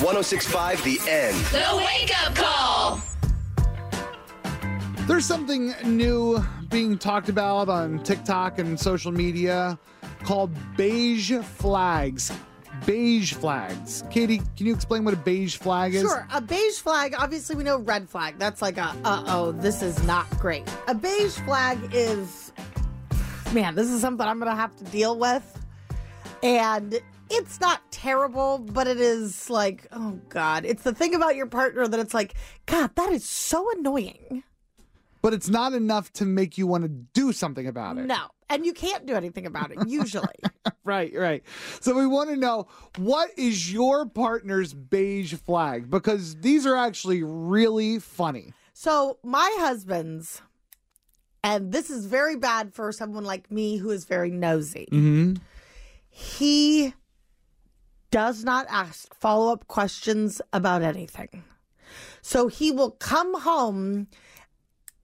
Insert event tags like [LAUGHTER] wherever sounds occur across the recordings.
1065 The End. The Wake Up Call. There's something new being talked about on TikTok and social media called beige flags. Beige flags. Katie, can you explain what a beige flag is? Sure. A beige flag, obviously, we know red flag. That's like a, uh oh, this is not great. A beige flag is, man, this is something I'm going to have to deal with. And it's not terrible, but it is like, oh God. It's the thing about your partner that it's like, God, that is so annoying. But it's not enough to make you want to do something about it. No. And you can't do anything about it, usually. [LAUGHS] Right, right. So we want to know what is your partner's beige flag? Because these are actually really funny. So my husband's, and this is very bad for someone like me who is very nosy. Mm-hmm. He does not ask follow up questions about anything. So he will come home,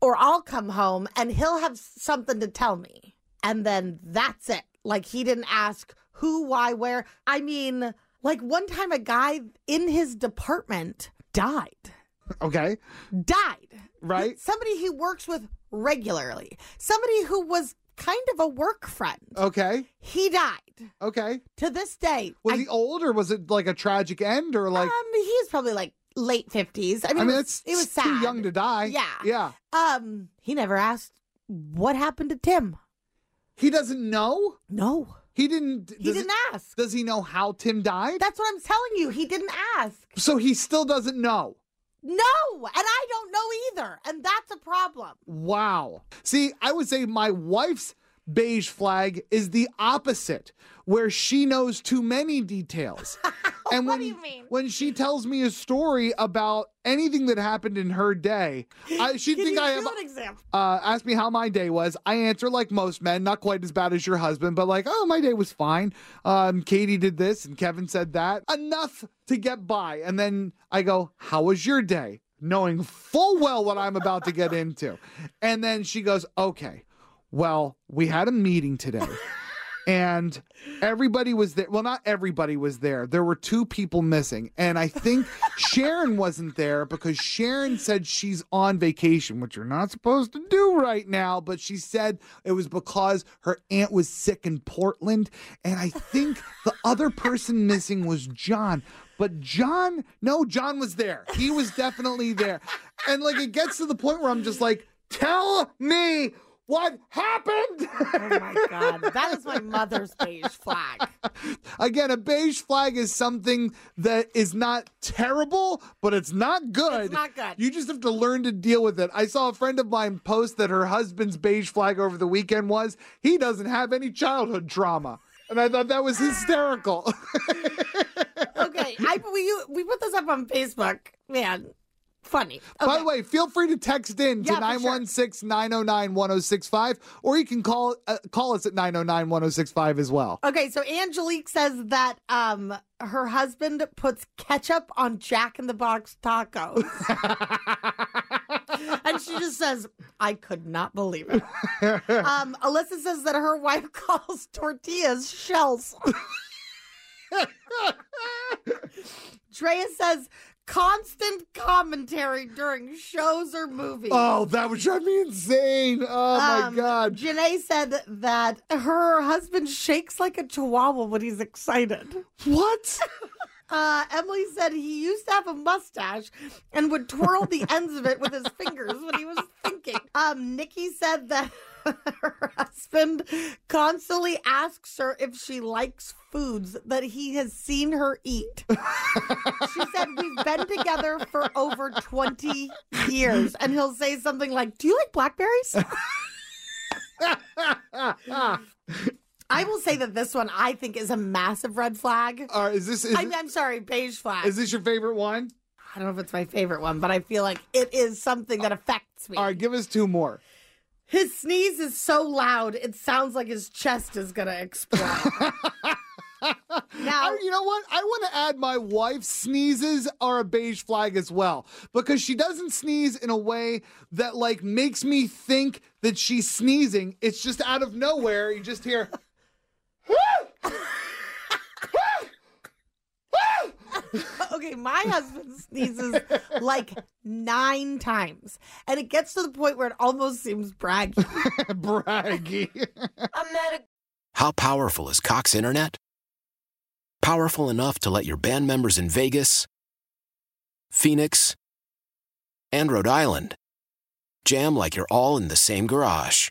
or I'll come home, and he'll have something to tell me. And then that's it. Like he didn't ask who, why, where. I mean, like one time a guy in his department died. Okay. Died. Right. Somebody he works with regularly. Somebody who was kind of a work friend. Okay. He died. Okay. To this day. Was I- he old or was it like a tragic end or like? um, he's probably like late fifties. I mean, I mean, it it's was, it was sad. too young to die. Yeah. Yeah. Um, he never asked what happened to Tim. He doesn't know. No, He didn't. he didn't it- ask. Does he know how Tim died? That's what I'm telling you. He didn't ask. so he still doesn't know. No, and I don't know either, and that's a problem. Wow. See, I would say my wife's beige flag is the opposite, where she knows too many details. [LAUGHS] and What when, do you mean? When she tells me a story about anything that happened in her day, I [LAUGHS] she'd think I have an example? uh, ask me how my day was. I answer like most men, not quite as bad as your husband, but like, oh, my day was fine. Um, Katie did this and Kevin said that. Enough to get by. And then I go, how was your day? Knowing full well what I'm about to get into. And then she goes, okay, well, we had a meeting today. And everybody was there. Well, not everybody was there. There were two people missing. And I think Sharon wasn't there because Sharon said she's on vacation, which you're not supposed to do right now. But she said it was because her aunt was sick in Portland. And I think the other person missing was John. But John, no, John was there. He was definitely there. And like it gets to the point where I'm just like, tell me what happened. Oh my god, that is my mother's beige flag. Again, a beige flag is something that is not terrible, but it's not good. It's not good. You just have to learn to deal with it. I saw a friend of mine post that her husband's beige flag over the weekend was he doesn't have any childhood trauma. And I thought that was hysterical. [LAUGHS] Okay, I we we put this up on Facebook. Man, funny. By the way, feel free to text in to Yeah, for 916 909 1065, or you can call uh, call us at 909 1065 as well. Okay, so Angelique says that um her husband puts ketchup on Jack in the Box tacos. [LAUGHS] and she just says, I could not believe it. [LAUGHS] Um, Alyssa says that her wife [LAUGHS] calls tortillas shells. Drea says constant commentary during shows or movies. Oh, that would drive me insane. Oh, my Um, God. Janae said that her husband shakes like a chihuahua when he's excited. What? [LAUGHS] Uh, Emily said he used to have a mustache and would twirl the ends of it with his fingers when he was thinking. Um, Nikki said that [LAUGHS] her husband constantly asks her if she likes foods that he has seen her eat. she said, We've been together for over 20 years. And he'll say something like, Do you like blackberries? I will say that this one I think is a massive red flag. Right, is this is, I'm, I'm sorry, beige flag. is this your favorite one? I don't know if it's my favorite one, but I feel like it is something that affects me. All right, give us two more. His sneeze is so loud, it sounds like his chest is going to explode. [LAUGHS] now, I- you know what? I want to add my wife's sneezes are a beige flag as well because she doesn't sneeze in a way that like makes me think that she's sneezing. It's just out of nowhere. You just hear. [LAUGHS] okay, my husband [LAUGHS] sneezes like nine times, and it gets to the point where it almost seems braggy. [LAUGHS] braggy. [LAUGHS] How powerful is Cox Internet? Powerful enough to let your band members in Vegas, Phoenix, and Rhode Island jam like you're all in the same garage.